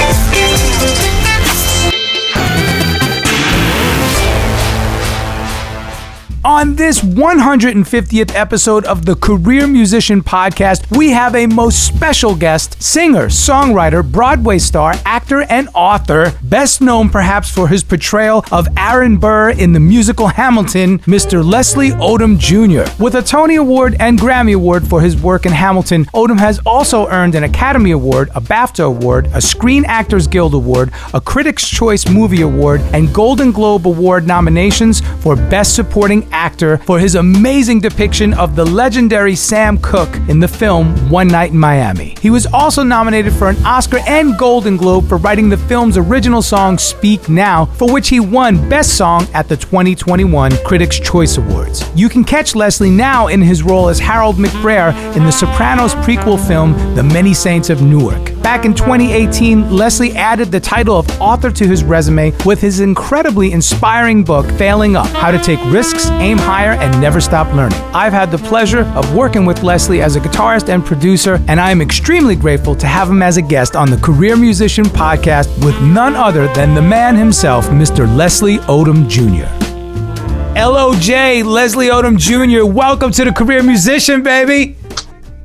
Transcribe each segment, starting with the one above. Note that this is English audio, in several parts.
Thank you. On this 150th episode of the Career Musician Podcast, we have a most special guest, singer, songwriter, Broadway star, actor, and author, best known perhaps for his portrayal of Aaron Burr in the musical Hamilton, Mr. Leslie Odom Jr. With a Tony Award and Grammy Award for his work in Hamilton, Odom has also earned an Academy Award, a BAFTA Award, a Screen Actors Guild Award, a Critics' Choice Movie Award, and Golden Globe Award nominations for Best Supporting actor for his amazing depiction of the legendary Sam Cooke in the film One Night in Miami. He was also nominated for an Oscar and Golden Globe for writing the film's original song Speak Now, for which he won Best Song at the 2021 Critics' Choice Awards. You can catch Leslie now in his role as Harold McBrayer in the Sopranos prequel film The Many Saints of Newark. Back in 2018, Leslie added the title of author to his resume with his incredibly inspiring book, Failing Up How to Take Risks, Aim Higher, and Never Stop Learning. I've had the pleasure of working with Leslie as a guitarist and producer, and I am extremely grateful to have him as a guest on the Career Musician podcast with none other than the man himself, Mr. Leslie Odom Jr. LOJ, Leslie Odom Jr., welcome to the Career Musician, baby.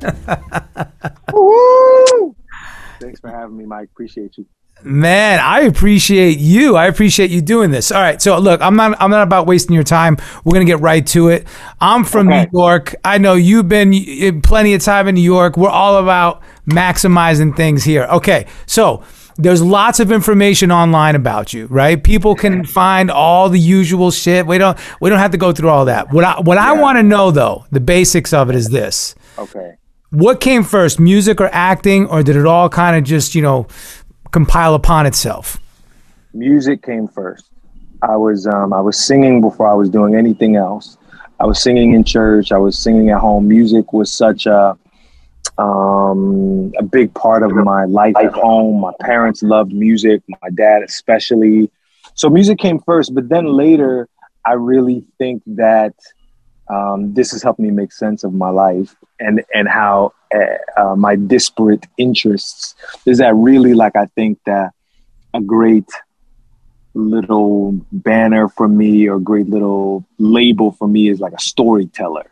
Thanks for having me, Mike. Appreciate you. Man, I appreciate you. I appreciate you doing this. All right, so look, I'm not I'm not about wasting your time. We're gonna get right to it. I'm from Okay. New York. I know you've been in plenty of time in New York. We're all about maximizing things here. Okay, so there's lots of information online about you, right? People can find all the usual shit. We don't we don't have to go through all that. What I what I want to know though, the basics of it is this Okay. what came first, music or acting, or did it all kind of just, you know, compile upon itself? Music came first. I was um, I was singing before I was doing anything else. I was singing in church. I was singing at home. Music was such a um, a big part of my life at home. My parents loved music. My dad especially. So music came first, but then later, I really think that um, this has helped me make sense of my life and and how uh, uh, my disparate interests. Is that really like I think that a great little banner for me or great little label for me is like a storyteller.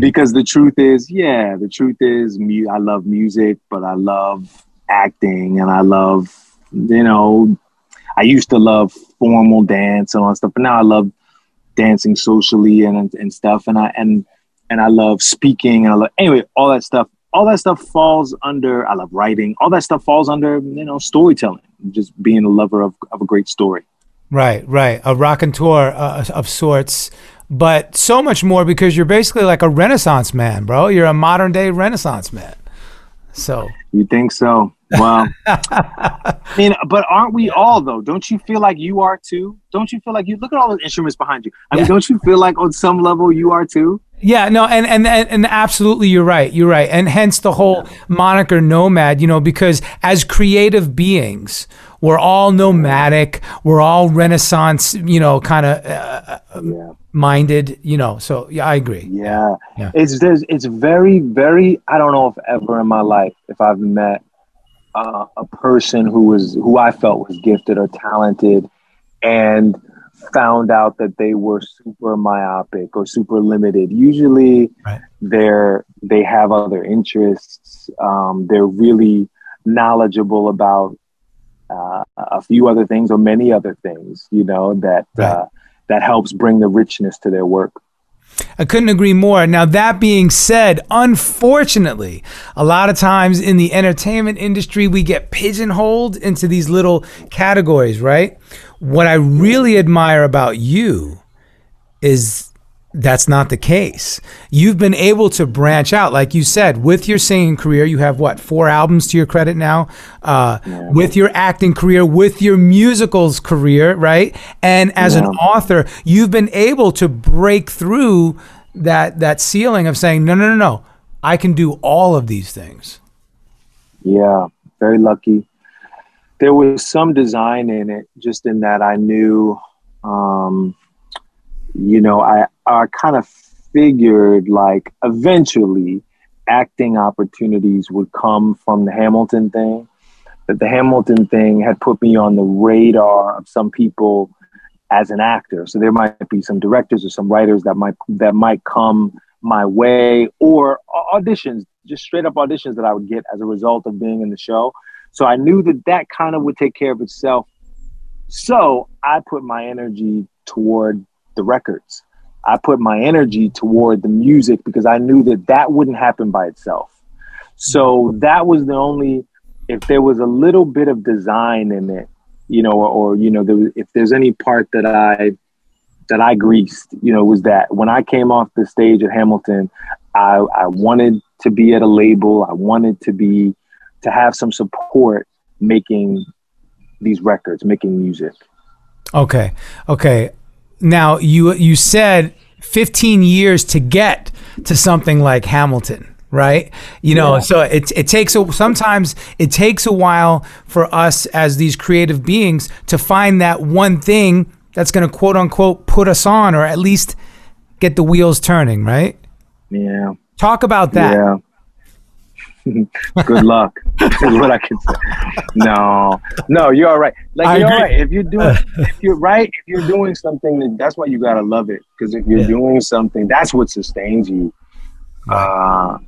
Because the truth is yeah the truth is mu- I love music but I love acting and I love you know I used to love formal dance and all that stuff but now I love dancing socially and and stuff and I and and I love speaking and I love anyway all that stuff all that stuff falls under I love writing all that stuff falls under you know storytelling just being a lover of, of a great story Right, right. A raconteur uh, of sorts, but so much more because you're basically like a Renaissance man, bro. You're a modern day Renaissance man. So, you think so well I mean but aren't we all though don't you feel like you are too don't you feel like you look at all the instruments behind you I mean don't you feel like on some level you are too yeah, no, and, and and and absolutely, you're right. You're right, and hence the whole moniker nomad. You know, because as creative beings, we're all nomadic. We're all Renaissance. You know, kind of uh, yeah minded. You know, so yeah, I agree. Yeah. Yeah. It's there's it's very, very I don't know if ever in my life if I've met uh, a person who was who I felt was gifted or talented and found out that they were super myopic or super limited. Usually, right. they're they have other interests. Um, they're really knowledgeable about uh, a few other things or many other things. You know that right. uh, that helps bring the richness to their work. I couldn't agree more. Now, that being said, unfortunately, a lot of times in the entertainment industry, we get pigeonholed into these little categories, right? What I really admire about you is that's not the case. You've been able to branch out, like you said, with your singing career. You have what four albums to your credit now. Uh, yeah. With your acting career, with your musicals career, right? And as yeah. an author, you've been able to break through that that ceiling of saying, no, no, no, no, I can do all of these things. Yeah, very lucky. There was some design in it, just in that I knew. Um, you know, I, I kind of figured like eventually acting opportunities would come from the Hamilton thing. That the Hamilton thing had put me on the radar of some people as an actor. So there might be some directors or some writers that might that might come my way or auditions, just straight up auditions that I would get as a result of being in the show. So I knew that that kind of would take care of itself. So I put my energy toward the records. I put my energy toward the music because I knew that that wouldn't happen by itself. So that was the only, if there was a little bit of design in it, you know, or, or you know, there was, if there's any part that I, that I greased, you know, was that when I came off the stage at Hamilton, I, I wanted to be at a label. I wanted to be, to have some support making these records, making music. Okay. Okay. Now you you said 15 years to get to something like Hamilton, right? You know, yeah. so it it takes a, sometimes it takes a while for us as these creative beings to find that one thing that's going to quote unquote put us on or at least get the wheels turning, right? Yeah. Talk about that. Yeah. Good luck is what I can say. No, no, you're all right. Like I you're agree. all right. If you're doing, if you're right, if you're doing something, that's why you gotta love it. Because if you're yeah. doing something, that's what sustains you. Uh,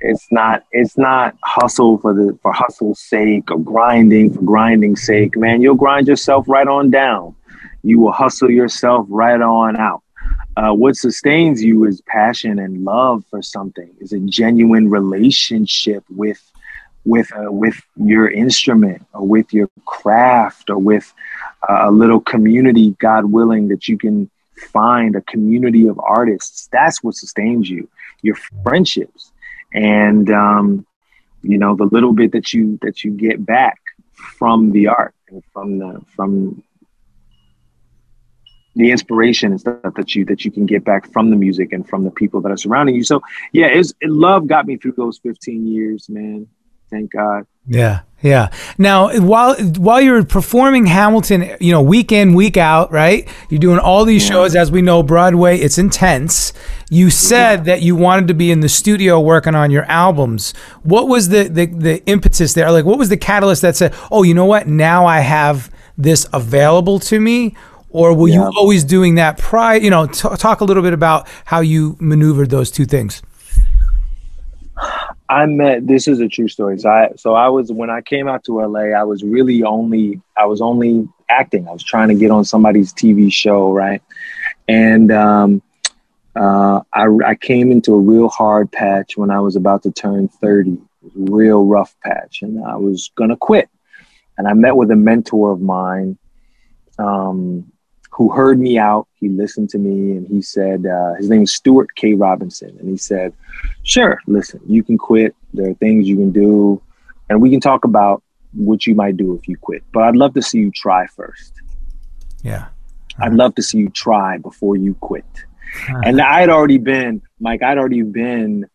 it's not. It's not hustle for the for hustle's sake or grinding for grinding's sake. Man, you'll grind yourself right on down. You will hustle yourself right on out uh, what sustains you is passion and love for something is a genuine relationship with with uh, with your instrument or with your craft or with uh, a little community god willing that you can find a community of artists that's what sustains you your friendships and um, you know the little bit that you that you get back from the art and from the from the inspiration and stuff that you that you can get back from the music and from the people that are surrounding you. So yeah, it's it, love got me through those 15 years, man. Thank God. Yeah, yeah. Now, while while you're performing Hamilton, you know, week in, week out, right? You're doing all these yeah. shows, as we know, Broadway. It's intense. You said yeah. that you wanted to be in the studio working on your albums. What was the, the the impetus there? Like, what was the catalyst that said, "Oh, you know what? Now I have this available to me." or were yeah. you always doing that prior? You know, t- talk a little bit about how you maneuvered those two things. I met. This is a true story. So I, so I was when I came out to LA. I was really only. I was only acting. I was trying to get on somebody's TV show, right? And um, uh, I, I came into a real hard patch when I was about to turn thirty. real rough patch, and I was gonna quit. And I met with a mentor of mine um, who heard me out. He listened to me and he said, uh, his name is Stuart K. Robinson. And he said, sure, listen, you can quit. There are things you can do. And we can talk about what you might do if you quit. But I'd love to see you try first. Yeah. I'd love to see you try before you quit. Uh-huh. And I had already been, Mike, I'd already been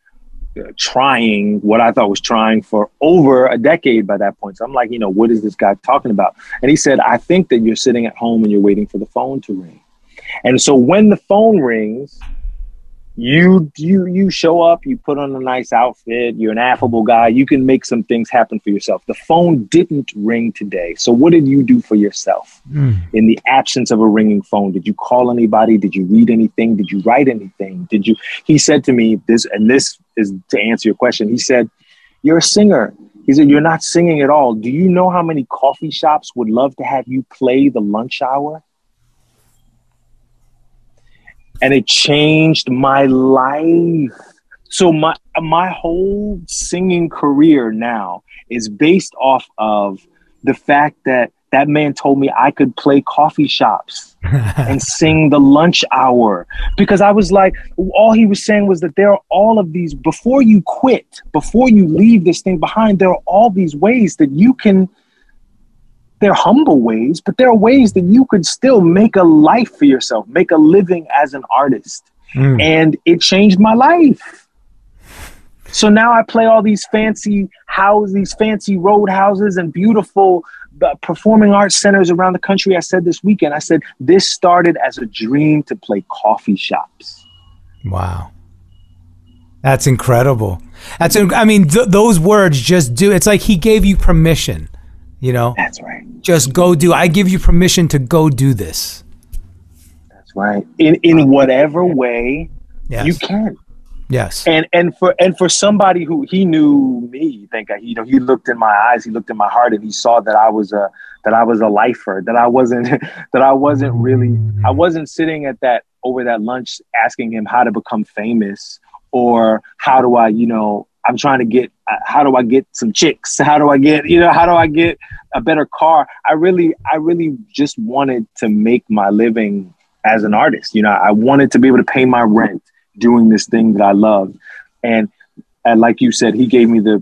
trying what I thought was trying for over a decade by that point. So I'm like, you know, what is this guy talking about? And he said, I think that you're sitting at home and you're waiting for the phone to ring. And so when the phone rings, you you you show up you put on a nice outfit you're an affable guy you can make some things happen for yourself. The phone didn't ring today. So what did you do for yourself? Mm. in the absence of a ringing phone did you call anybody? Did you read anything? Did you write anything? Did you he said to me this and this is to answer your question he said you're a singer. He said you're not singing at all. Do you know how many coffee shops would love to have you play the lunch hour and it changed my life. So my my whole singing career now is based off of the fact that that man told me I could play coffee shops and sing the lunch hour because I was like, all he was saying was that there are all of these before you quit, before you leave this thing behind, there are all these ways that you can they're humble ways, but there are ways that you could still make a life for yourself, make a living as an artist. Mm. And it changed my life. So now I play all these fancy houses, these fancy roadhouses and beautiful uh, performing arts centers around the country. I said this weekend, I said, this started as a dream to play coffee shops. Wow. That's incredible. That's, I mean, th- those words just do, it's like he gave you permission you know? That's right. Just go do. I give you permission to go do this. That's right. In in whatever way yes. you can. Yes. And and for and for somebody who he knew me, think you know, he looked in my eyes, he looked in my heart, and he saw that I was a that I was a lifer, that I wasn't that I wasn't really I wasn't sitting at that over that lunch asking him how to become famous or how do I, you know, I'm trying to get how do I get some chicks? How do I get, you know, how do I get a better car? I really, I really just wanted to make my living as an artist. You know, I wanted to be able to pay my rent doing this thing that I love. And, and like you said, he gave me the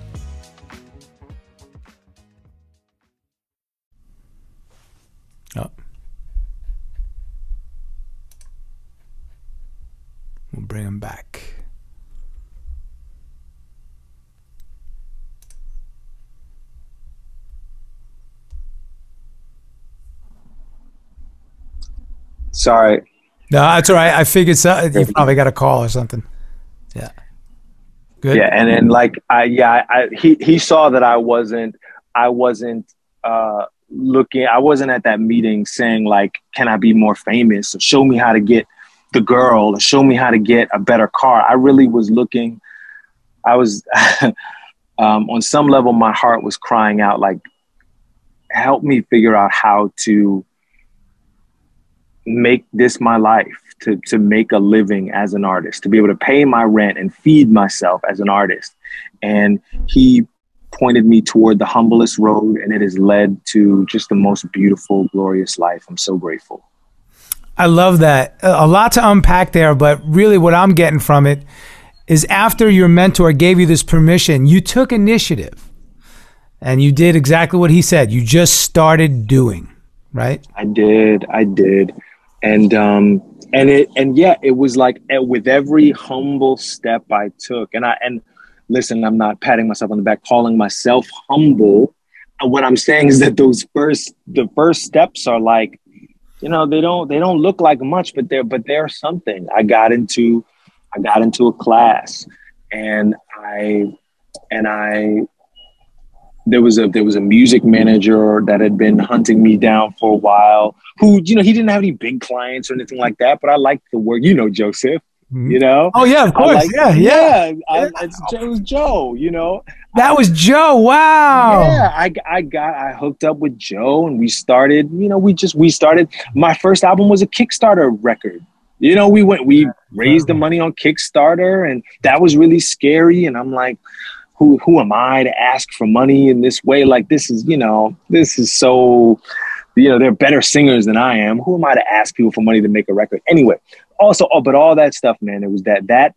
We'll bring him back. Sorry. No, that's all right. I figured so, you probably got a call or something. Yeah. Good. Yeah, and then like I yeah, I, he he saw that I wasn't I wasn't uh looking i wasn't at that meeting saying like can i be more famous or show me how to get the girl show me how to get a better car i really was looking i was um, on some level my heart was crying out like help me figure out how to make this my life to, to make a living as an artist to be able to pay my rent and feed myself as an artist and he pointed me toward the humblest road, and it has led to just the most beautiful, glorious life. I'm so grateful. I love that. A lot to unpack there, but really what I'm getting from it is after your mentor gave you this permission, you took initiative and you did exactly what he said. You just started doing. right? I did, I did, and um, and it and yeah, it was like eh, with every humble step I took, and I and listen, I'm not patting myself on the back, calling myself humble. What I'm saying is that those first the first steps are like, you know, they don't they don't look like much, but they're but they're something. I got into I got into a class, and I and I there was a there was a music manager that had been hunting me down for a while who you know he didn't have any big clients or anything like that but i liked the work you know joseph mm-hmm. you know? Oh yeah of course. yeah yeah, yeah I, it's, it was joe you know that was joe wow yeah I, I got i hooked up with joe and we started you know we just we started my first album was a kickstarter record you know we went we raised the money on kickstarter and that was really scary and i'm like who who am I to ask for money in this way? Like this is, you know, this is so, you know, they're better singers than I am. Who am I to ask people for money to make a record? Anyway, also, oh, but all that stuff, man, it was that that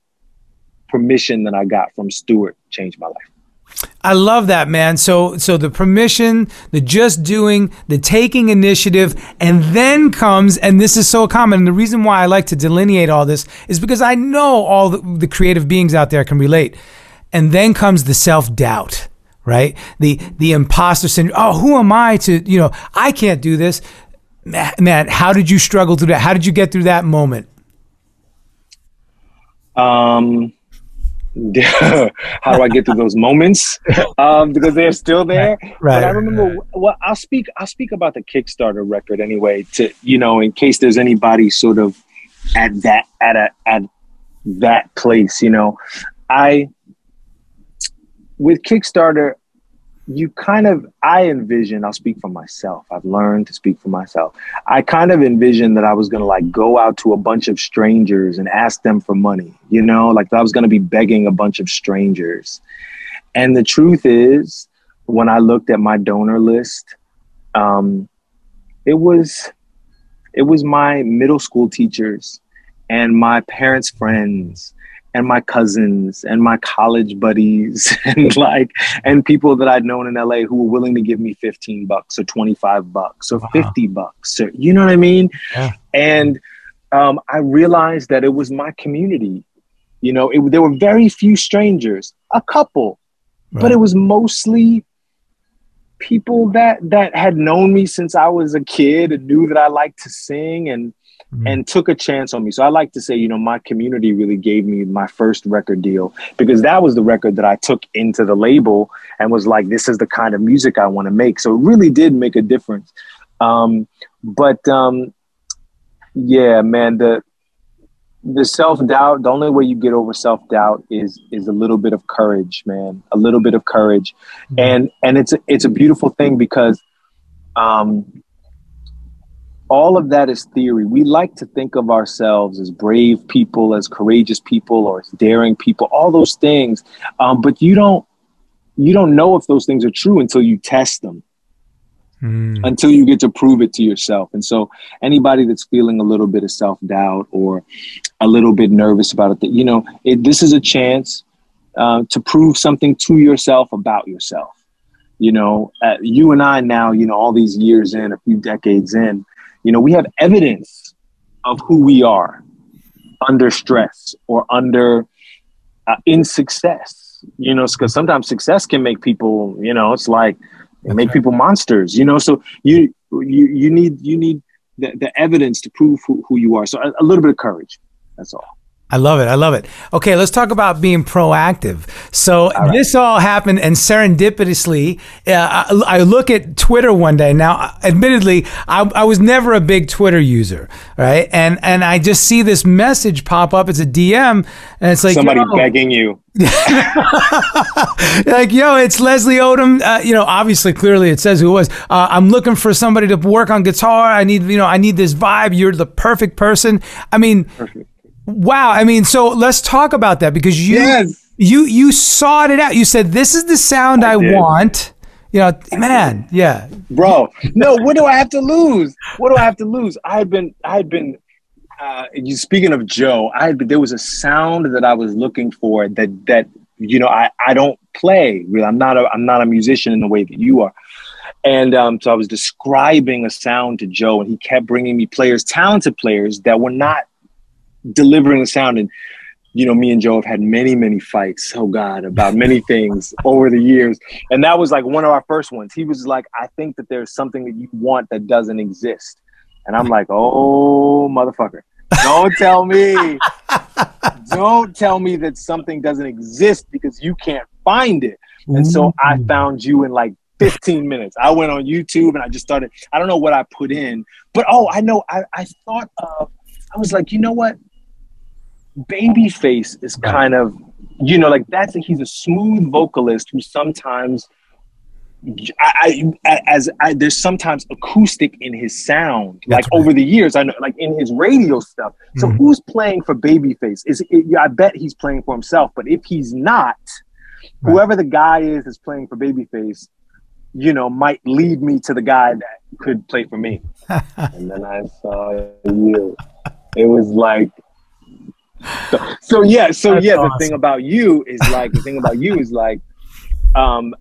permission that I got from Stewart changed my life. I love that, man. So, so the permission, the just doing, the taking initiative, and then comes, and this is so common. And the reason why I like to delineate all this is because I know all the, the creative beings out there can relate and then comes the self doubt, right? The the imposter syndrome. Oh, who am I to, you know, I can't do this. Man, how did you struggle through that? How did you get through that moment? Um, how do I get through those moments? Um, because they're still there. Right. But I remember. Well, I'll speak. I'll speak about the Kickstarter record anyway. To you know, in case there's anybody sort of at that at a at that place. You know, I with Kickstarter, you kind of I envision, I'll speak for myself. I've learned to speak for myself. I kind of envisioned that I was gonna like go out to a bunch of strangers and ask them for money, you know, like I was gonna be begging a bunch of strangers. And the truth is, when I looked at my donor list, um, it was it was my middle school teachers and my parents' friends and my cousins and my college buddies and like and people that I'd known in LA who were willing to give me 15 bucks or 25 bucks or wow. 50 bucks or you know what I mean? Yeah. And um, I realized that it was my community. You know, it, there were very few strangers, a couple, right. but it was mostly people that that had known me since I was a kid and knew that I liked to sing and mm-hmm. and took a chance on me. So I like to say, you know, my community really gave me my first record deal because that was the record that I took into the label and was like, this is the kind of music I want to make. So it really did make a difference. Um, but um, yeah, man, the the self doubt. The only way you get over self doubt is is a little bit of courage, man. A little bit of courage, mm-hmm. and and it's a, it's a beautiful thing because um, all of that is theory. We like to think of ourselves as brave people, as courageous people, or as daring people. All those things, um, but you don't you don't know if those things are true until you test them. Mm. Until you get to prove it to yourself. And so, anybody that's feeling a little bit of self doubt or a little bit nervous about it, that you know, it, this is a chance uh, to prove something to yourself about yourself. You know, uh, you and I now, you know, all these years in, a few decades in, you know, we have evidence of who we are under stress or under uh, in success. You know, because sometimes success can make people, you know, it's like make people monsters. You know, so you you you need you need the, the evidence to prove who, who you are. So a, a little bit of courage. That's all. I love it. I love it. Okay, let's talk about being proactive. So all right. this all happened, and serendipitously, uh, I, I, look at Twitter one day. Now, admittedly, I, I, was never a big Twitter user, right? And and I just see this message pop up. It's a DM, and it's like somebody begging you. like yo, it's Leslie Odom. Uh, you know, obviously, clearly, it says who it was. Uh, I'm looking for somebody to work on guitar. I need, you know, I need this vibe. You're the perfect person. I mean. Perfect Wow. I mean, so let's talk about that because you yes. you you sought it out. You said this is the sound I, I want. You know, man, yeah. Bro, no, what do I have to lose? What do I have to lose? I had been I had been uh you speaking of Joe, I had there was a sound that I was looking for that that you know, I I don't play. Really. I'm not a I'm not a musician in the way that you are. And um, so I was describing a sound to Joe, and he kept bringing me players, talented players that were not delivering the sound. And you know, me and Joe have had many, many fights. Oh God, about many things over the years. And that was like one of our first ones. He was like, I think that there's something that you want that doesn't exist. And I'm like, oh motherfucker. Don't tell me. don't tell me that something doesn't exist because you can't find it. And so I found you in like 15 minutes. I went on YouTube and I just started, I don't know what I put in, but oh, I know I, I thought of, I was like, you know what? Babyface is kind of, you know, like that's a, he's a smooth vocalist who sometimes, I, I as I, there's sometimes acoustic in his sound. That's like right. over the years, I know, like in his radio stuff. So mm-hmm. who's playing for Babyface? Is it, I bet he's playing for himself. But if he's not, right. whoever the guy is is playing for Babyface, you know, might lead me to the guy that could play for me. and then I saw you. It was like so, so yeah, so That's yeah, awesome. the thing about you is like the thing about you is like, um,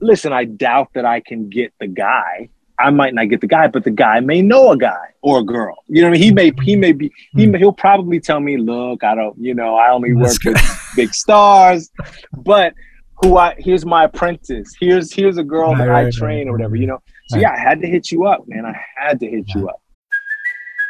listen, I doubt that I can get the guy. I might not get the guy, but the guy may know a guy or a girl. You know, I mean? he may he may be he may, he'll probably tell me, look, I don't, you know, I only work with big stars, but who I here's my apprentice. Here's here's a girl that I train or whatever. You know, so yeah, I had to hit you up, man. I had to hit you up.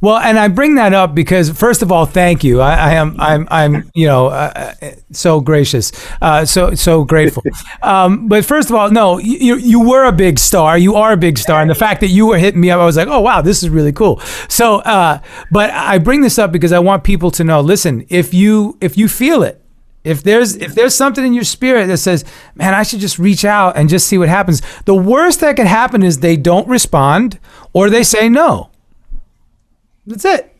Well, and I bring that up because, first of all, thank you. I, I am, I'm, I'm, you know, uh, uh, so gracious, uh, so so grateful. Um, but first of all, no, you you were a big star. You are a big star, and the fact that you were hitting me up, I was like, oh wow, this is really cool. So, uh, but I bring this up because I want people to know. Listen, if you if you feel it, if there's if there's something in your spirit that says, "Man, I should just reach out and just see what happens." The worst that could happen is they don't respond or they say no. That's it.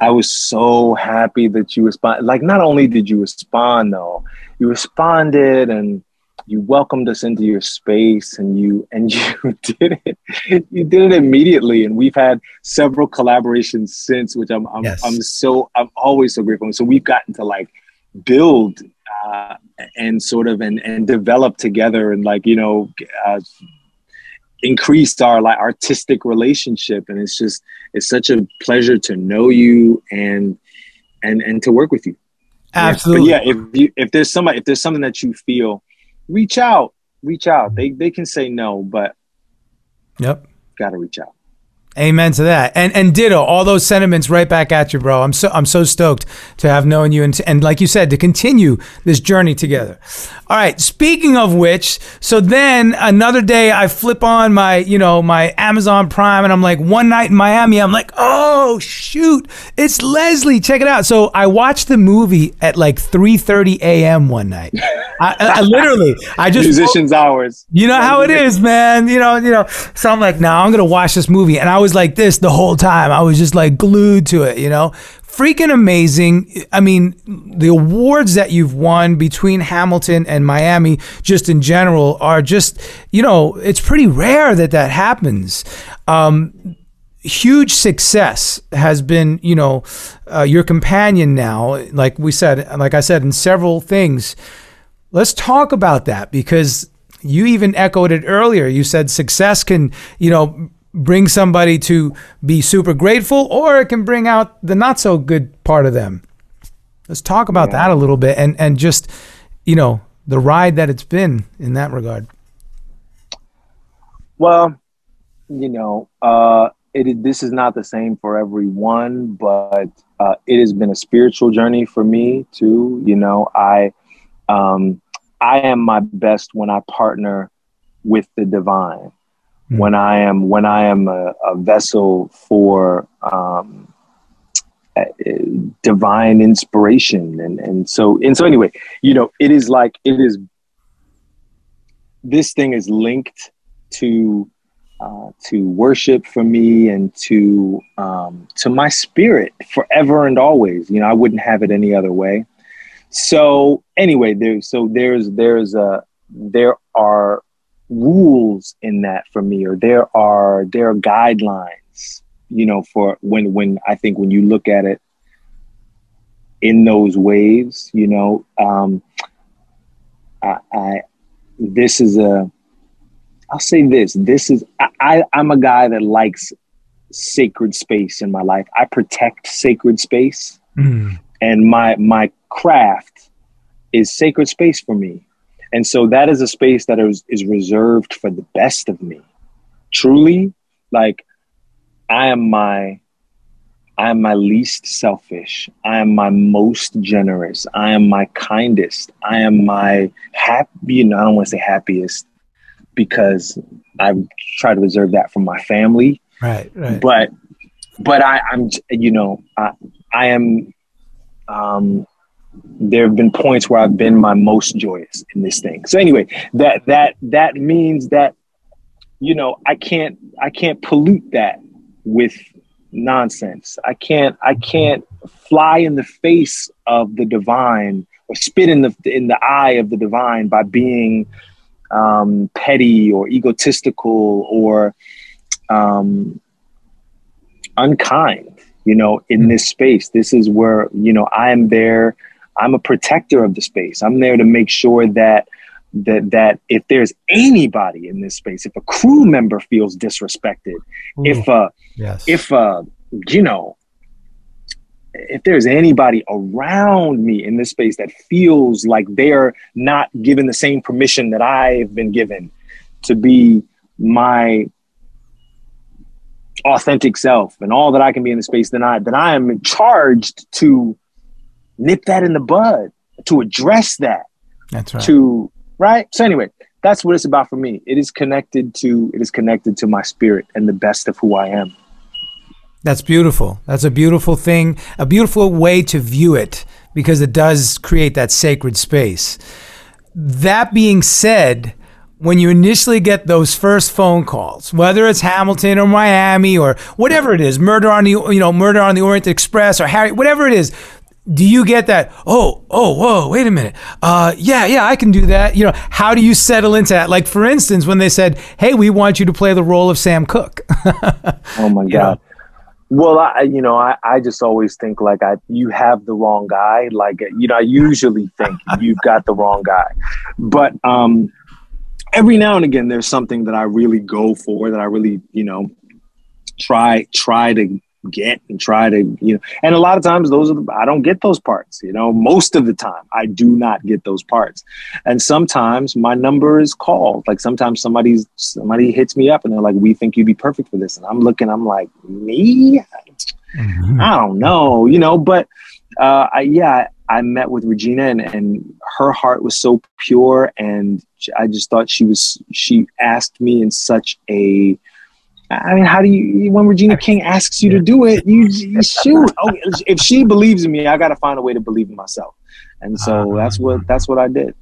I was so happy that you responded. Like, not only did you respond, though, you responded and you welcomed us into your space, and you and you did it. You did it immediately, and we've had several collaborations since, which I'm I'm, yes. I'm so I'm always so grateful. And so we've gotten to like build uh, and sort of and and develop together, and like you know. Uh, increased our like artistic relationship. And it's just it's such a pleasure to know you and and and to work with you. Absolutely but yeah if you if there's somebody if there's something that you feel reach out reach out. They they can say no but yep. gotta reach out Amen to that. And and ditto, all those sentiments right back at you, bro. I'm so I'm so stoked to have known you and and like you said, to continue this journey together. All right. Speaking of which, so then another day I flip on my, you know, my Amazon Prime and I'm like, one night in Miami, I'm like, oh shoot, it's Leslie. Check it out. So I watched the movie at like 3:30 a.m. one night. I, I, literally, I just musicians hours. You know how it is, man. You know, you know. So I'm like, now I'm gonna watch this movie, and I was like this the whole time. I was just like glued to it, you know? Freaking amazing. I mean, the awards that you've won between Hamilton and Miami, just in general, are just, you know, it's pretty rare that that happens. Um, huge success has been, you know, uh, your companion now, like we said, like I said, in several things. Let's talk about that because you even echoed it earlier. You said success can, you know, bring somebody to be super grateful or it can bring out the not so good part of them. Let's talk about yeah. that a little bit and and just you know the ride that it's been in that regard. Well, you know, uh, it this is not the same for everyone, but uh, it has been a spiritual journey for me too. You know, I um, I am my best when I partner with the divine mm. when I am when I am a, a vessel for um, divine inspiration, and and so and so anyway, you know, it is like it is. This thing is linked to uh, to worship for me and to um, to my spirit forever and always. You know, I wouldn't have it any other way. So anyway, there so there's there's a there are rules in that for me, or there are there are guidelines. You know, for when when I think when you look at it in those waves, you know, um, I, I this is a I'll say this. This is I, I am a guy that likes sacred space in my life. I protect sacred space. Mm. And my my craft is sacred space for me. And so that is a space that is, is reserved for the best of me. Truly, like I am my I am my least selfish. I am my most generous. I am my kindest. I am my happy, you know, I don't want to say happiest because I try to reserve that for my family. Right, right. But, but I, I'm, you know, I, I am, um, there have been points where I've been my most joyous in this thing. So anyway, that, that, that means that, you know, I can't, I can't pollute that with nonsense. I can't, I can't fly in the face of the divine or spit in the, in the eye of the divine by being, um, petty or egotistical or um, unkind, you know, in this space. This is where, you know, I am there. I'm a protector of the space. I'm there to make sure that that that if there's anybody in this space, if a crew member feels disrespected, Ooh, if uh yes. if uh you know if there's anybody around me in this space that feels like they're not given the same permission that I've been given to be my authentic self and all that I can be in the space, then I then I am charged to nip that in the bud, to address that. That's right. To right. So anyway, that's what it's about for me. It is connected to it is connected to my spirit and the best of who I am. That's beautiful. That's a beautiful thing, a beautiful way to view it because it does create that sacred space. That being said, when you initially get those first phone calls, whether it's Hamilton or Miami or whatever it is, murder on the you know murder on the Orient Express or Harry, whatever it is, do you get that? Oh, oh, whoa, wait a minute. Uh, yeah, yeah, I can do that. You know, how do you settle into that? Like for instance, when they said, "Hey, we want you to play the role of Sam Cooke." oh my god. Know? Well, I, you know, I, I just always think like I, you have the wrong guy. Like, you know, I usually think you've got the wrong guy, but, um, every now and again, there's something that I really go for that I really, you know, try, try to get and try to you know and a lot of times those are the, i don't get those parts you know most of the time i do not get those parts. And sometimes my number is called. Like sometimes somebody's somebody hits me up and they're like we think you'd be perfect for this. And i'm looking i'm like me? Mm-hmm. i don't know you know but uh I, yeah I met with Regina and, and her heart was so pure and I just thought she was she asked me in such a I mean, how do you when Regina King asks you to do it, you, you shoot. Oh, if she believes in me, I got to find a way to believe in myself, and so uh, that's what that's what I did.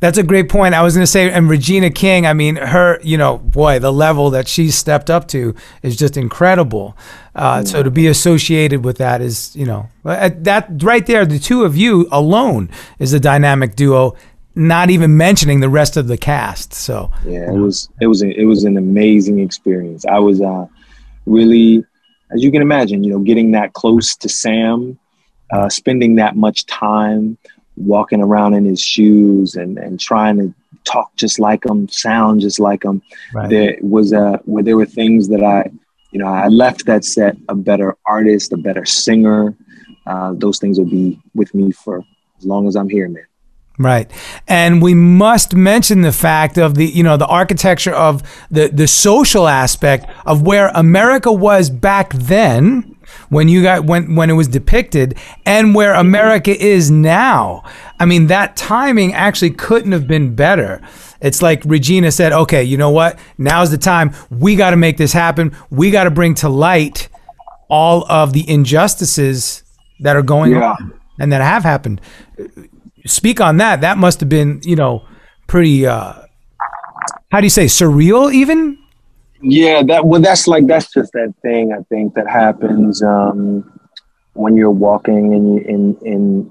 That's a great point. I was going to say, and Regina King, I mean, her, you know, boy, the level that she's stepped up to is just incredible. Uh, So to be associated with that is, you know, uh, that right there, the two of you alone is a dynamic duo not even mentioning the rest of the cast. So yeah, it was it was a, it was an amazing experience. I was uh, really, as you can imagine, you know, getting that close to Sam, uh, spending that much time walking around in his shoes and and trying to talk just like him, sound just like him. Right. There was a where there were things that I, you know, I left that set a better artist, a better singer. Uh, those things will be with me for as long as I'm here, man. Right. And we must mention the fact of the, you know, the architecture of the, the social aspect of where America was back then when you got when when it was depicted and where America is now. I mean, that timing actually couldn't have been better. It's like Regina said, okay, you know what? Now's the time. We got to make this happen. We got to bring to light all of the injustices that are going yeah. on and that have happened speak on that. That must have been, you know, pretty. Uh, how do you say surreal? Even Yeah, that well, that's like that's just that thing I think that happens um, when you're walking in in in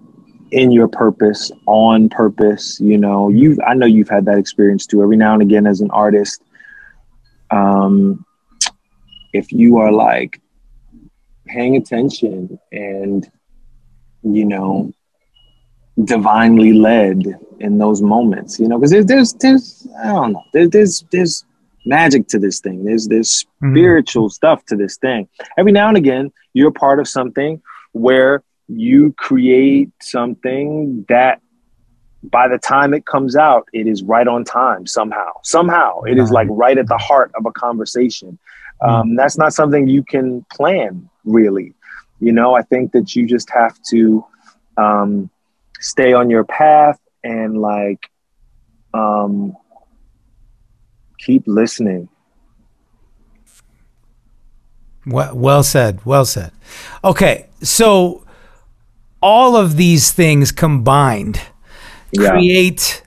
in your purpose, on purpose. You know, you I know you've had that experience too. Every now and again, as an artist, um, if you are like paying attention and you know divinely led in those moments you know because there's, there's there's i don't know there's there's there's magic to this thing. There's there's Mhm. spiritual stuff to this thing. Every now and again you're part of something where you create something that by the time it comes out it is right on time somehow somehow. It is like right. at the heart of a conversation. Um, that's not something you can plan really. You know i think that you just have to um, stay on your path and like um, keep listening Well, well said. Well said. Okay, so all of these things combined Yeah. create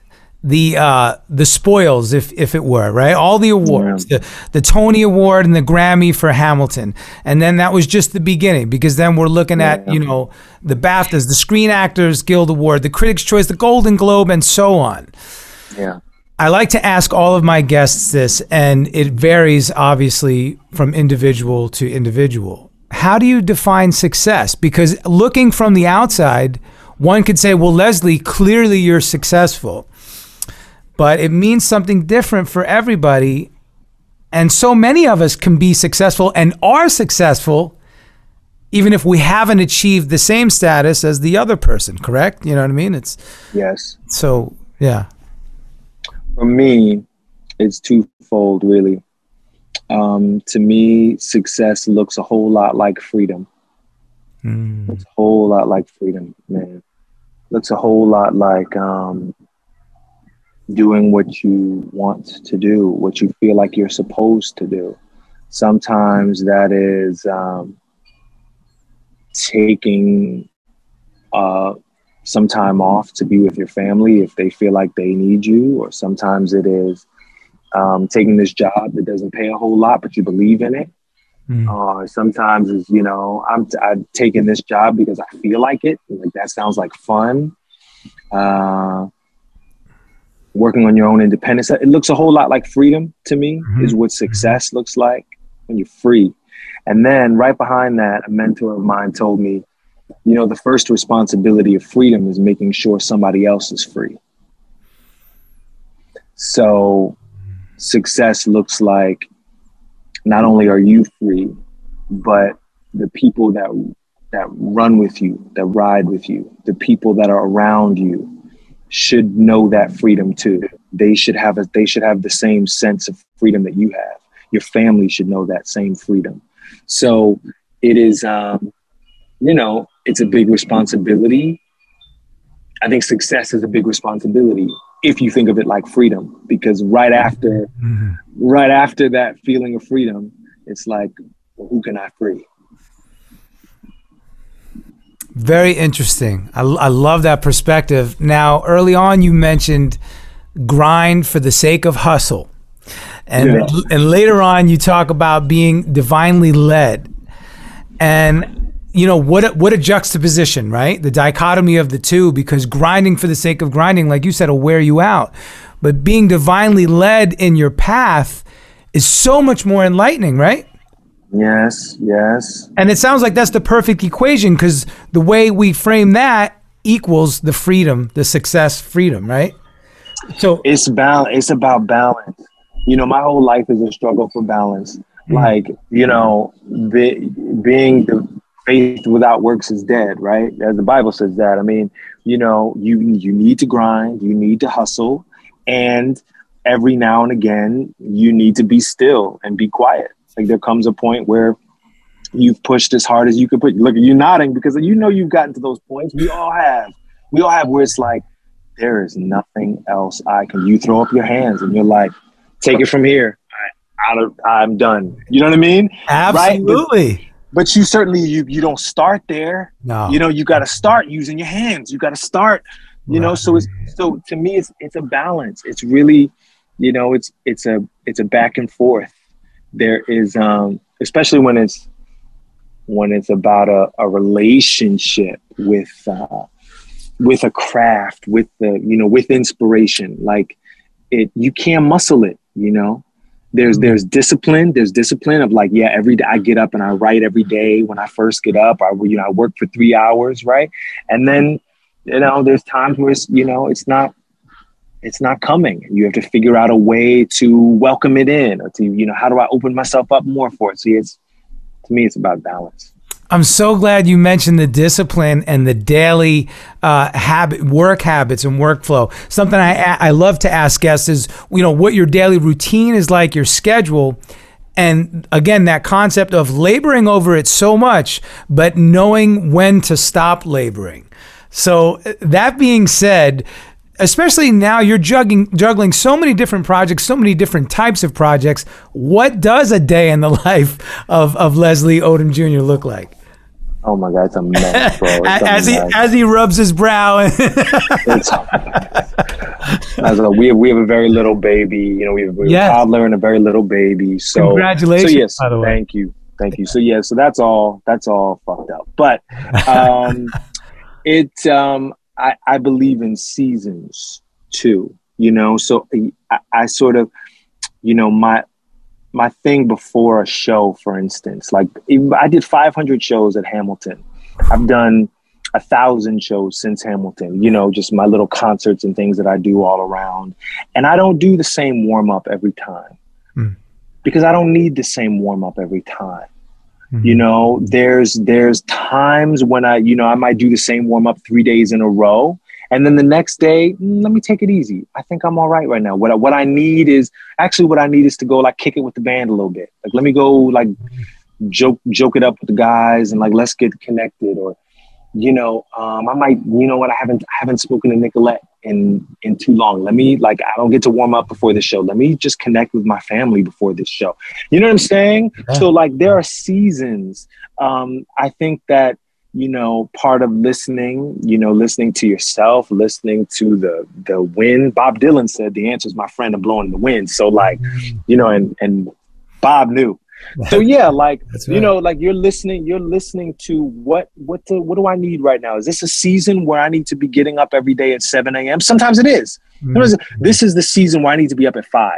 the uh, the spoils, if if it were right. All the awards, the the Tony Award and the Grammy for Hamilton, and then that was just the beginning because then we're looking at you know the BAFTAs, the Screen Actors Guild Award, the Critics' Choice, the Golden Globe, and so on. yeah I like to ask all of my guests this, and it varies obviously from individual to individual. How do you define success? Because looking from the outside, one could say, well, Leslie, clearly you're successful. But it means something different for everybody. And so many of us can be successful and are successful, even if we haven't achieved the same status as the other person, correct? You know what I mean? It's yes so, yeah. for me, it's twofold, really. Um, to me, success looks a whole lot like freedom. Looks a whole lot like freedom, man. Looks a whole lot like um, doing what you want to do, what you feel like you're supposed to do. Sometimes that is um, taking uh, some time off to be with your family if they feel like they need you, or sometimes it is um, taking this job that doesn't pay a whole lot, but you believe in it. Mm. Or sometimes it's, you know, I'm, I'm taking this job because I feel like it. Like that sounds like fun. Uh, working on your own independence. It looks a whole lot like freedom to me, mm-hmm. is what mm-hmm. success looks like when you're free. And then right behind that, a mentor of mine told me, you know, the first responsibility of freedom is making sure somebody else is free. So success looks like not only are you free, but the people that that run with you, that ride with you, the people that are around you should know that freedom too. They should have a, they should have the same sense of freedom that you have. Your family should know that same freedom. So it is um, you know, it's a big responsibility. I think success is a big responsibility if you think of it like freedom, because right after, right after that feeling of freedom, it's like, well, who can I free? Very interesting. I, I love that perspective. Now, early on, you mentioned grind for the sake of hustle. And, Yeah. and later on, you talk about being divinely led. And, you know, what a, what a juxtaposition, right? The dichotomy of the two, because grinding for the sake of grinding, like you said, will wear you out. But being divinely led in your path is so much more enlightening, right? Yes, yes. And it sounds like that's the perfect equation because the way we frame that equals the freedom, the success, freedom, right? So It's bal- It's about balance. You know, my whole life is a struggle for balance. Mm. Like, you know, be, being the faith without works is dead, right? As the Bible says that. I mean, you know, you you need to grind, you need to hustle, and every now and again, you need to be still and be quiet. Like there comes a point where you've pushed as hard as you could put. Look, you're nodding because you know you've gotten to those points. We all have. We all have where it's like there is nothing else I can. You throw up your hands and you're like, take it from here. I, I'm done. You know what I mean? Right? But, absolutely. but you certainly you you don't start there. No. You know, you got to start using your hands. You got to start. You know, so it's so to me, it's it's a balance. It's really, you know, it's it's a it's a back and forth. There is um especially when it's when it's about a, a relationship with uh with a craft with the you know with inspiration. Like it you can't muscle it you know? There's there's discipline there's discipline of like yeah every day i get up and i write every day. When i first get up i you know i work for three hours right? And then you know there's times where it's you know it's not it's not coming you have to figure out a way to welcome it in or to you know how do i open myself up more for it so it's to me it's about balance I'm so glad you mentioned the discipline and the daily uh, habit, work habits and workflow. Something I I love to ask guests is, you know, what your daily routine is like, your schedule, and again that concept of laboring over it so much, but knowing when to stop laboring. So that being said, especially now you're juggling juggling so many different projects, so many different types of projects. What does a day in the life of, of Leslie Odom Jr. look like? Oh my god, it's a mess, bro. It's as he mess. as he rubs his brow. It's- as a, we have we have a very little baby. You know, we have, we have Yes. a toddler and a very little baby. So Congratulations, So yes, by the way. thank you, thank you. So yeah, so that's all. That's all fucked up. But um, it um, I I believe in seasons too. You know, so I, I sort of, you know, my my thing before a show, for instance, like I did 500 shows at Hamilton. I've done a thousand shows since Hamilton, you know, just my little concerts and things that I do all around. And I don't do the same warm up every time Mm. because I don't need the same warm up every time. You know, there's there's times when I, you know, I might do the same warm up three days in a row. And then the next day, "Mm, let me take it easy. I think I'm all right right now. What I, what I need is actually what I need is to go like kick it with the band a little bit. Like let me go like joke joke it up with the guys and like let's get connected or you know um, i might you know what i haven't I haven't spoken to nicolette in in too long. Let me like i don't get to warm up before the show. Let me just connect with my family before this show. You know what i'm saying? So like there are seasons. Um, i think that you know part of listening you know listening to yourself listening to the the wind. Bob dylan said the answer is my friend and blowing the wind. So like you know and and bob knew so yeah like That's you know like you're listening you're listening to what what the, what do i need right now? Is this a season where i need to be getting up every day at 7 a.m sometimes it is. Mm-hmm. Sometimes this is the season where i need to be up at 5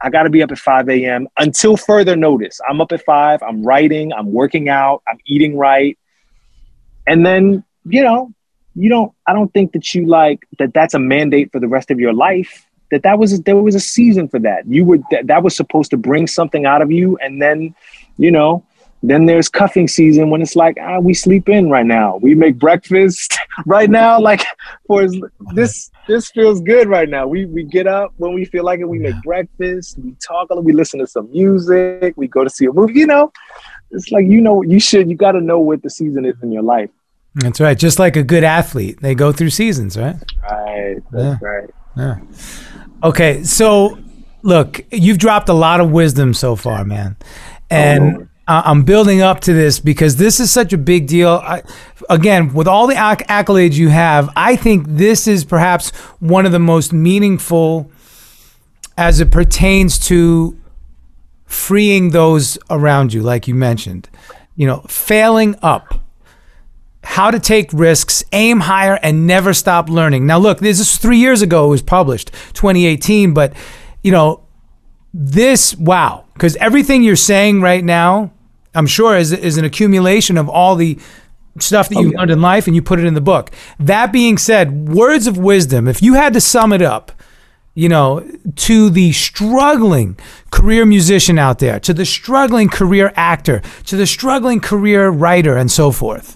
i got to be up at 5 a.m until further notice. I'm up at 5 i'm writing i'm working out i'm eating right. And then you know you don't i don't think that you like that that's a mandate for the rest of your life that that was there was a season for that. You were that, that was supposed to bring something out of you and then you know then there's cuffing season when it's like ah we sleep in right now. We make breakfast right now like for this this feels good right now. We we get up when we feel like it we make breakfast we talk we listen to some music we go to see a movie you know? It's like you know you should you got to know what the season is in your life. That's right. Just like a good athlete, they go through seasons, right? right that's right. Yeah. Okay, so look, you've dropped a lot of wisdom so far, man, and. Oh, I- I'm building up to this because this is such a big deal. I, again, with all the acc- accolades you have, I think this is perhaps one of the most meaningful as it pertains to freeing those around you, like you mentioned. You know, failing up how to take risks, aim higher, and never stop learning. Now, look, this is three years ago. It was published, 2018. But you know, this wow, because everything you're saying right now, I'm sure is is an accumulation of all the stuff that oh, you've learned in life, and you put it in the book. That being said, words of wisdom. If you had to sum it up, you know, to the struggling career musician out there, to the struggling career actor, to the struggling career writer, and so forth.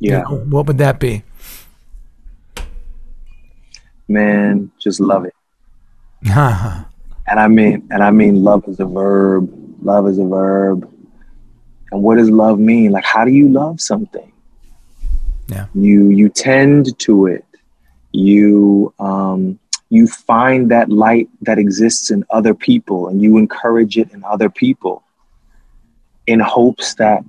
Yeah What would that be? man just love it and I mean, and I mean, love is a verb. Love is a verb. And what does love mean? Like, how do you love something? Yeah. You you tend to it. You um, you find that light that exists in other people, and you encourage it in other people, in hopes that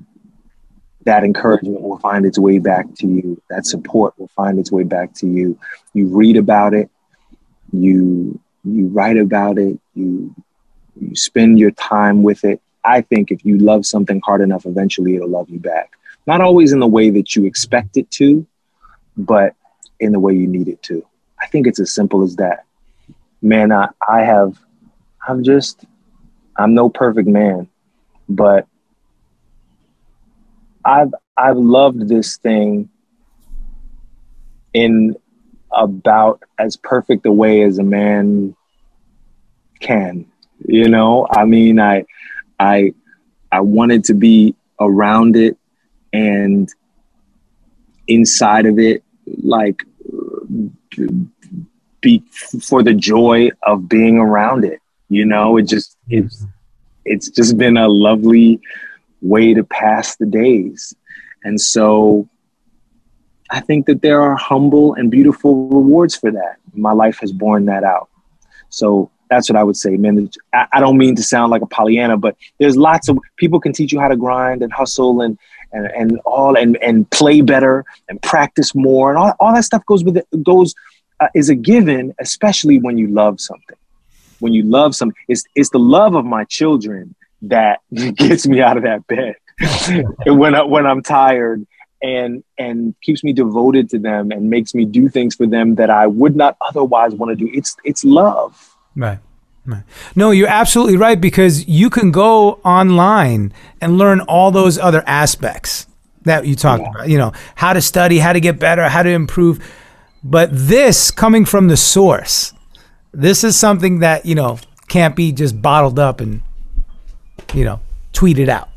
that encouragement will find its way back to you. That support will find its way back to you. You read about it. You you write about it, you you spend your time with it. I think if you love something hard enough, eventually it'll love you back. Not always in the way that you expect it to, but in the way you need it to. I think it's as simple as that. Man, I, I have, I'm just, I'm no perfect man, but I've, I've loved this thing in about as perfect a way as a man can. You know, I mean, I, I, I wanted to be around it and inside of it, like be for the joy of being around it. You know, it just it's it's just been a lovely way to pass the days. And so I think that there are humble and beautiful rewards for that. My life has borne that out. So that's what I would say, man. I, don't mean to sound like a Pollyanna, but there's lots of people can teach you how to grind and hustle and and, and all and and play better and practice more and all, all that stuff goes with it goes uh, is a given, especially when you love something. When you love something, it's it's the love of my children that gets me out of that bed when I, when I'm tired and and keeps me devoted to them and makes me do things for them that I would not otherwise want to do. It's it's love. Right. Right. No, you're absolutely right because you can go online and learn all those other aspects that you talked yeah. about. You know, how to study, how to get better, how to improve. But this coming from the source, this is something that, you know, can't be just bottled up and, you know, tweet it out.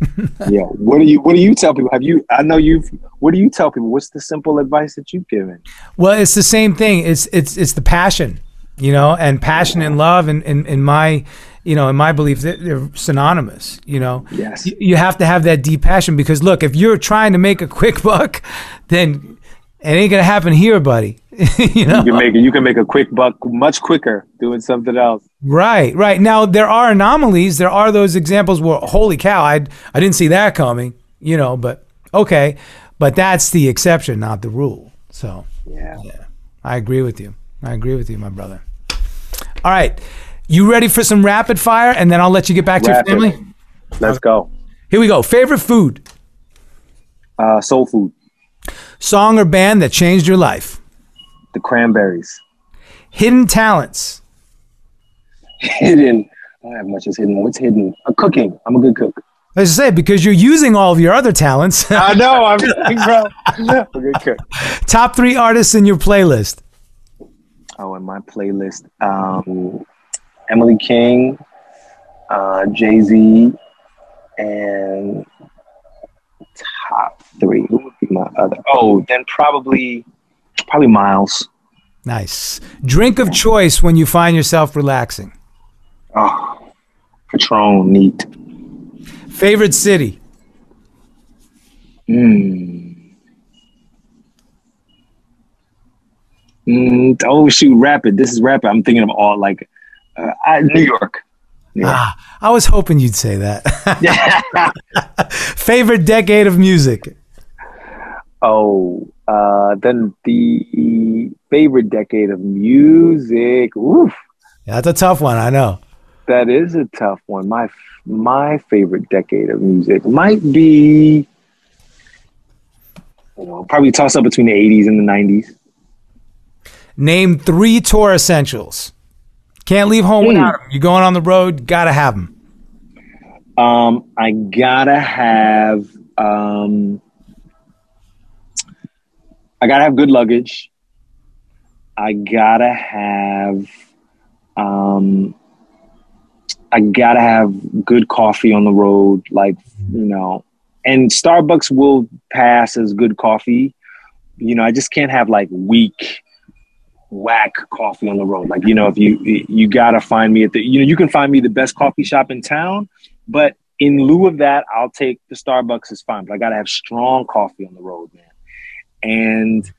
yeah. What do you what do you tell people? Have you I know you've what do you tell people? What's the simple advice that you've given? Well, it's the same thing. It's it's it's the passion you know, and passion and love, and in, in, in, my, you know, in my belief, that they're synonymous. You know, yes, you have to have that deep passion because look, if you're trying to make a quick buck, then it ain't gonna happen here, buddy. you know, you can make it. You can make a quick buck much quicker doing something else. Right, right. Now there are anomalies. There are those examples where, holy cow, I I didn't see that coming. You know, but okay, but that's the exception, not the rule. So yeah, yeah I agree with you. I agree with you, my brother. All right. You ready for some rapid fire? And then I'll let you get back rapid. to your family? Let's go. Here we go. Favorite food? Uh, soul food. Song or band that changed your life? The Cranberries. Hidden talents? Hidden. I don't have much as hidden. What's hidden? Uh, cooking. I'm a good cook. As I say, because you're using all of your other talents. I know. I'm, bro. I'm a good cook. Top three artists in your playlist? oh, in my playlist, um, Emily King, uh, Jay Z, and top three. Who my other? Oh, then probably, probably Miles. Nice. Drink of choice when you find yourself relaxing. Oh, Patron, neat. Favorite city? Hmm. Mm, oh shoot, rapid. This is rapid. I'm thinking of all like uh, I, New York. Yeah. Ah, I was hoping you'd say that. Favorite decade of music? Oh, uh, then the favorite decade of music. Oof. Yeah, that's a tough one. I know. That is a tough one. My my favorite decade of music might be. Know, probably toss up between the 80s and the 90s. Name three tour essentials. Can't leave home without them. You're going on the road, gotta have them. Um, I gotta have. Um, I gotta have good luggage. I gotta have. Um, I gotta have good coffee on the road, like you know, and Starbucks will pass as good coffee. You know, I just can't have like weak whack coffee on the road. Like, you know, if you you gotta find me at the you know, you can find me the best coffee shop in town, but in lieu of that, I'll take the Starbucks is fine. But I gotta have strong coffee on the road, man. And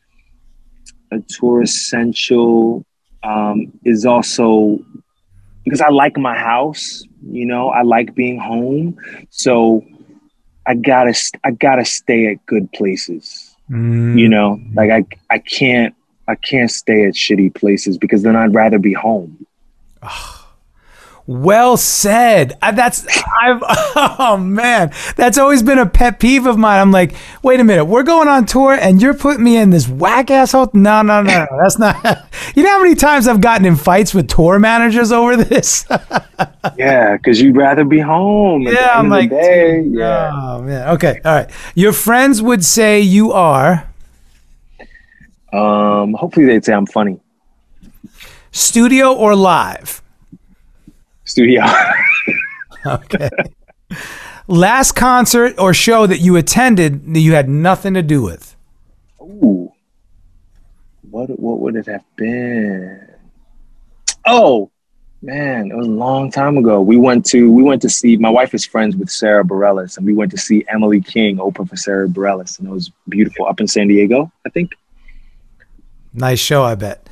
a tour essential um, is also because I like my house, you know, I like being home. So I gotta I gotta stay at good places. Mm. You know, like I I can't I can't stay at shitty places because then I'd rather be home. Well said. Uh, That's I've oh man, that's always been a pet peeve of mine. I'm like, wait a minute, we're going on tour and you're putting me in this whack asshole. No, no, no, no, that's not. You know how many times I've gotten in fights with tour managers over this? Yeah, because you'd rather be home. Yeah, I'm like, dude, yeah. oh man. Okay, all right. Your friends would say you are Um, hopefully they'd say I'm funny. studio or live. Studio. Okay. Last concert or show that you attended that you had nothing to do with. Ooh. What what would it have been? Oh, man, it was a long time ago. We went to we went to see my wife is friends with Sarah Bareilles, and we went to see Emily King open for Sarah Bareilles, and it was beautiful up in San Diego, I think. Nice show, I bet.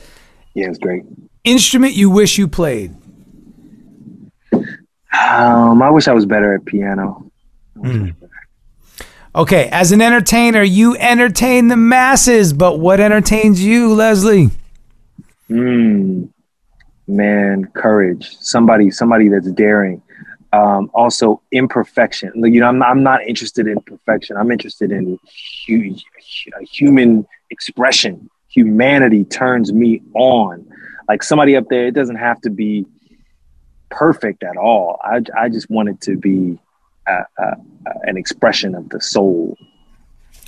Yeah, it was great. Instrument you wish you played. Um, I wish I was better at piano. Okay, as an entertainer, you entertain the masses, but what entertains you, Leslie? Mm, man, courage. Somebody, somebody that's daring. Um, also, imperfection. You know, I'm not, I'm not interested in perfection. I'm interested in hu- hu- human expression. Humanity turns me on. Like somebody up there, it doesn't have to be perfect at all. I, I just want it to be uh, uh, uh, an expression of the soul.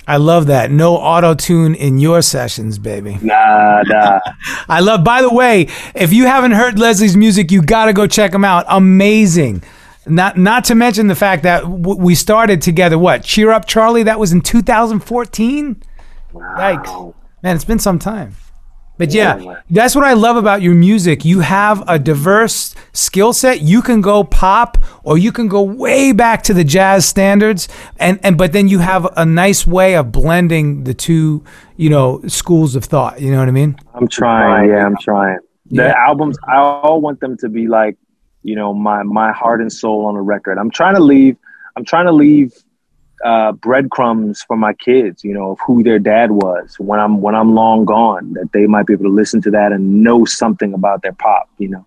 I love that. No auto tune in your sessions, baby. Nah, nah. I love. By the way, if you haven't heard Leslie's music, you got to go check him out. Amazing. Not not to mention the fact that w- we started together. What? Cheer up, Charlie. That was in 2014. Yikes, man! It's been some time. But yeah, that's what I love about your music. You have a diverse skill set. You can go pop or you can go way back to the jazz standards and and but then you have a nice way of blending the two, you know, schools of thought. You know what I mean? I'm trying. Yeah, I'm trying. The Yeah. albums, I all want them to be like, you know, my my heart and soul on a record. I'm trying to leave. I'm trying to leave uh, breadcrumbs for my kids. You know, of who their dad was when I'm when I'm long gone. That they might be able to listen to that and know something about their pop. You know.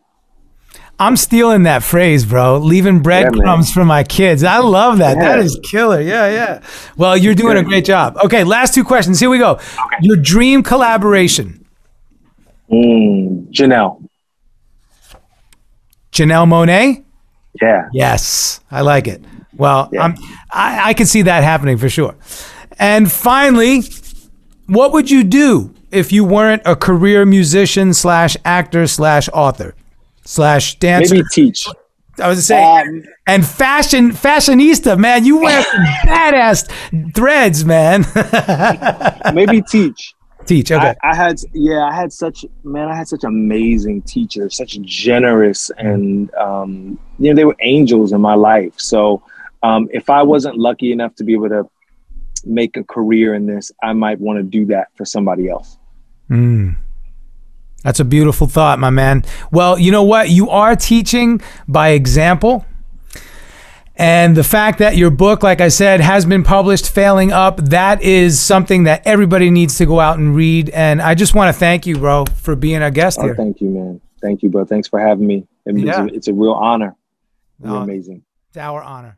I'm stealing that phrase, bro. Leaving breadcrumbs for my kids. I love that. That Yeah. is killer. Yeah, yeah. Well, you're doing a great job. Okay, last two questions. Here we go. Your dream collaboration. Mm, Janelle. Janelle Monáe? Yeah. Yes, I like it. Well, Yeah. I'm, I, I can see that happening for sure. And finally, what would you do if you weren't a career musician slash actor slash author slash dancer? Maybe teach. I was saying, Um, and fashion fashionista, man. You wear some badass threads, man. Maybe teach. Teach, okay. I, I had yeah, I had such man, I had such amazing teachers, such generous and um, you know, they were angels in my life. So um, if I wasn't lucky enough to be able to make a career in this, I might want to do that for somebody else. That's a beautiful thought, my man. Well, you know what? You are teaching by example. And the fact that your book, like I said, has been published, Failing Up, that is something that everybody needs to go out and read. And I just want to thank you, bro, for being a guest Oh, here. thank you, man. Thank you, bro. Thanks for having me. It Yeah. It's a real honor. You're No. amazing. It's our honor.